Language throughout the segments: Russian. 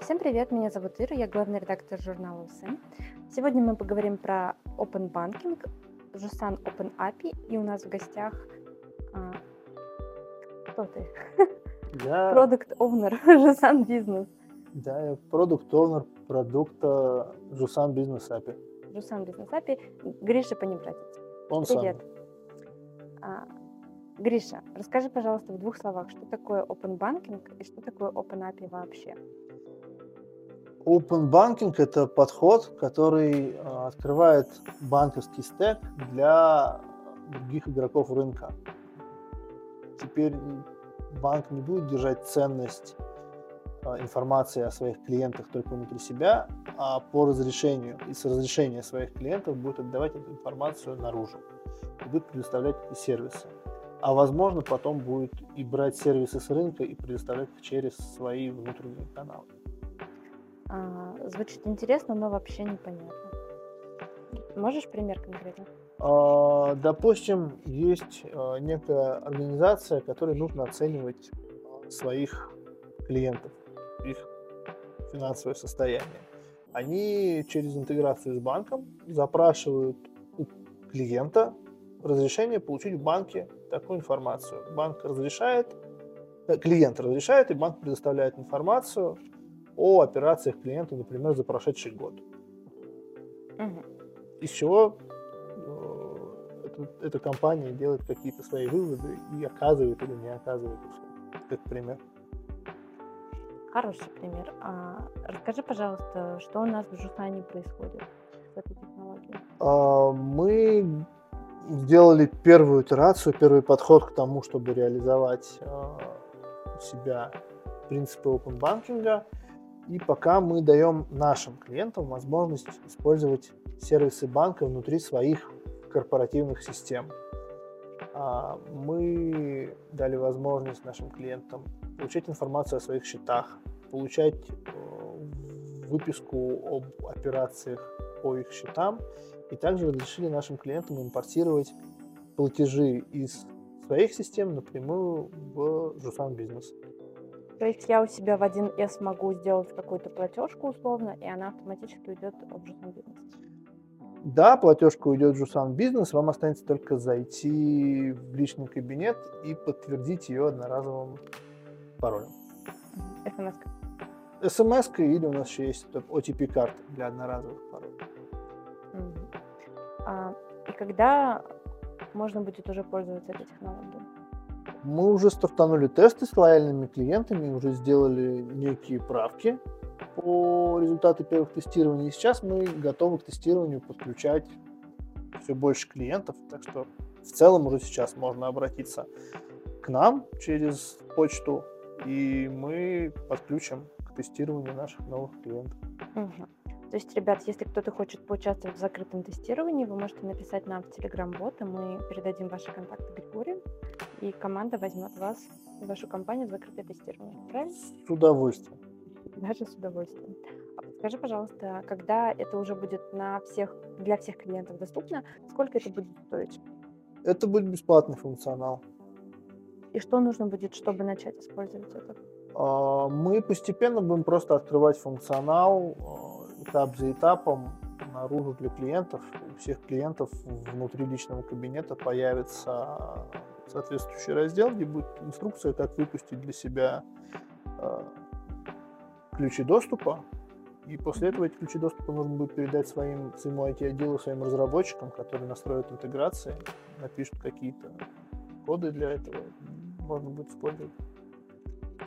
Всем привет, меня зовут Ира, я главный редактор журнала УСМ. Сегодня мы поговорим про Open Banking, Жусан Open API, и у нас в гостях а, кто ты? Я, Product Owner Жусан Бизнес. да, я продукт оунер продукта Жусан Бизнес API. Жусан Бизнес API. Гриша Понебратец. Он Привет. сам. А, Гриша, расскажи, пожалуйста, в двух словах, что такое Open Banking и что такое Open API вообще? Open Banking – это подход, который э, открывает банковский стек для других игроков рынка. Теперь банк не будет держать ценность э, информации о своих клиентах только внутри себя, а по разрешению и с разрешения своих клиентов будет отдавать эту информацию наружу и будет предоставлять эти сервисы. А возможно, потом будет и брать сервисы с рынка и предоставлять через свои внутренние каналы. А, звучит интересно, но вообще непонятно. Можешь пример конкретно? А, Допустим, есть а, некая организация, которой нужно оценивать своих клиентов, их финансовое состояние. Они через интеграцию с банком запрашивают у клиента разрешение получить в банке такую информацию. Банк разрешает, э, клиент разрешает, и банк предоставляет информацию о операциях клиента, например, за прошедший год. Мгм. из чего э, эта, эта компания делает какие-то свои выводы и оказывает или не оказывает услуги, как пример. Хороший пример. А, расскажи, пожалуйста, что у нас в Жусане происходит с этой технологией? А, Мы сделали первую итерацию, первый подход к тому, чтобы реализовать а, у себя принципы open банкинга. И пока мы даем нашим клиентам возможность использовать сервисы банка внутри своих корпоративных систем. А, Мы дали возможность нашим клиентам получать информацию о своих счетах, получать э, выписку об операциях по их счетам, и также разрешили нашим клиентам импортировать платежи из своих систем напрямую в Жусан Бизнес. То есть я у себя в 1С могу сделать какую-то платежку условно, и она автоматически уйдет в Жусан Бизнес. Да, платежка уйдет в Жусан Бизнес, вам останется только зайти в личный кабинет и подтвердить ее одноразовым паролем. СМС. смс или у нас еще есть OTP-карты для одноразовых паролей. А, и когда можно будет уже пользоваться этой технологией? Мы уже стартанули тесты с лояльными клиентами, уже сделали некие правки по результату первых тестирований. И сейчас мы готовы к тестированию подключать все больше клиентов. Так что в целом уже сейчас можно обратиться к нам через почту, и мы подключим к тестированию наших новых клиентов. Мгм. То есть, ребят, если кто-то хочет поучаствовать в закрытом тестировании, вы можете написать нам в Telegram-бот, и мы передадим ваши контакты Григорию, и команда возьмет вас и вашу компанию в закрытое тестирование. Правильно? С удовольствием. Даже с удовольствием. А подскажи, пожалуйста, когда это уже будет на всех, для всех клиентов доступно, сколько это будет стоить? Это будет бесплатный функционал. И что нужно будет, чтобы начать использовать это? А, Мы постепенно будем просто открывать функционал а, этап за этапом наружу для клиентов. У всех клиентов внутри личного кабинета появится соответствующий раздел, где будет инструкция, как выпустить для себя а, ключи доступа. И после этого эти ключи доступа нужно будет передать своим, своему IT-отделу, своим разработчикам, которые настроят интеграции, напишут какие-то коды для этого. Можно будет использовать.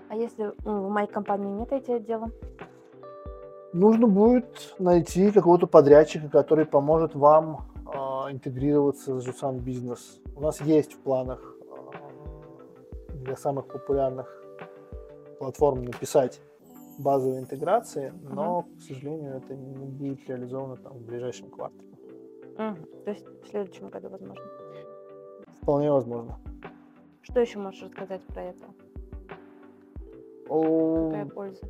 А если ну, в моей компании нет IT-отдела? Нужно будет найти какого-то подрядчика, который поможет вам а, интегрироваться с Жусан Бизнес. У нас есть в планах а, для самых популярных платформ написать базовые интеграции, но, к сожалению, это не будет реализовано там, в ближайшем квартале. Мгм. То есть в следующем году, возможно. Вполне возможно. Что еще можешь рассказать про это? О, Какая польза?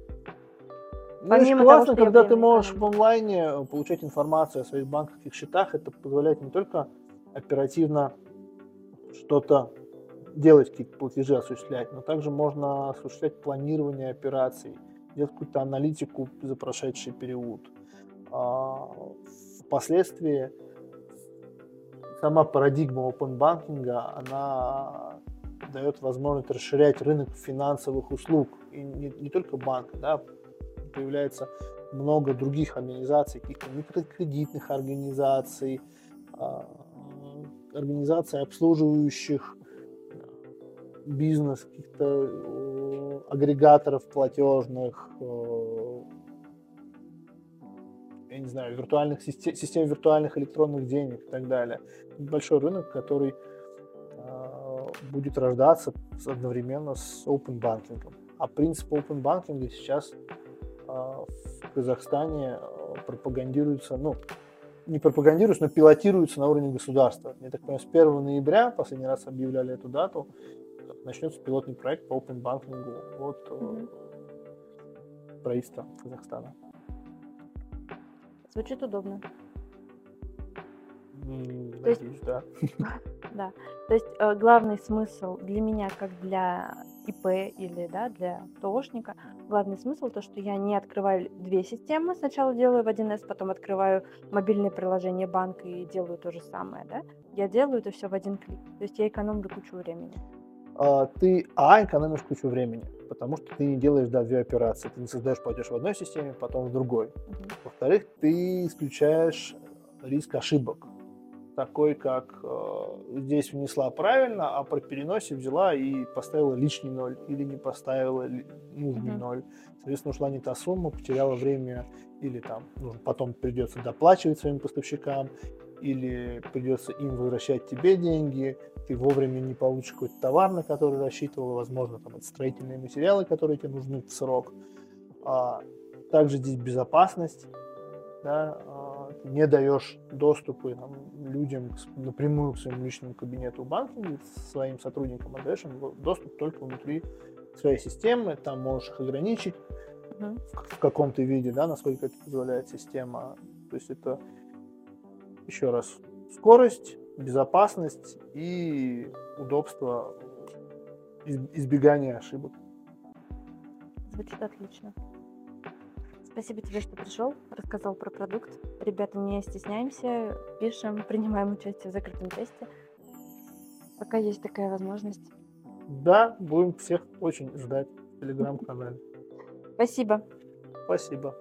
Ну, Помимо того, классно, я когда ты можешь в онлайне э, получать информацию о своих банковских счетах. Это позволяет не только оперативно что-то делать, какие-то платежи осуществлять, но также можно осуществлять планирование операций, делать какую-то аналитику за прошедший период. А, впоследствии сама парадигма open банкинга, она дает возможность расширять рынок финансовых услуг. И не, не только банка, да, появляется много других организаций, каких-то микрокредитных организаций, а, организаций, обслуживающих бизнес, каких-то э, агрегаторов платежных, э, я не знаю, виртуальных систем, систем виртуальных электронных денег и так далее. Большой рынок, который э, будет рождаться одновременно с open банкингом. А принцип open банкинга сейчас в Казахстане пропагандируется, ну, не пропагандируется, но пилотируется на уровне государства. Я так понимаю, с 1 ноября, последний раз объявляли эту дату, начнется пилотный проект по open банкингу от mm-hmm. правительства Казахстана. Звучит удобно. Mm, надеюсь, есть, да. да. То есть э, главный смысл для меня, как для ИП или да, для ТОшника, главный смысл то, что я не открываю две системы, сначала делаю в 1С, потом открываю мобильное приложение банка и делаю то же самое, да, я делаю это все в один клик, то есть я экономлю кучу времени. А, ты, а, экономишь кучу времени, потому что ты не делаешь, да, две операции, ты не создаешь платеж в одной системе, потом в другой. Uh-huh. Во-вторых, ты исключаешь риск ошибок, такой, как э, здесь внесла правильно, а при переносе взяла и поставила лишний ноль или не поставила нужный mm-hmm. ноль. Соответственно, ушла не та сумма, потеряла время или там ну, потом придется доплачивать своим поставщикам, или придется им возвращать тебе деньги, ты вовремя не получишь какой-то товар, на который рассчитывал, возможно, там это строительные материалы, которые тебе нужны в срок. А, также здесь безопасность, да, а, не даешь доступы там, людям напрямую к своему личному кабинету банка, своим сотрудникам, а даешь им доступ только внутри своей системы, там можешь их ограничить uh-huh. в, в каком-то виде, да, насколько это позволяет система. То есть это еще раз скорость, безопасность и удобство избегания ошибок. Звучит отлично. Спасибо тебе, что пришел, рассказал про продукт. Ребята, не стесняемся, пишем, принимаем участие в закрытом тесте. Пока есть такая возможность. Да, будем всех очень ждать в телеграм-канале. Спасибо. Спасибо.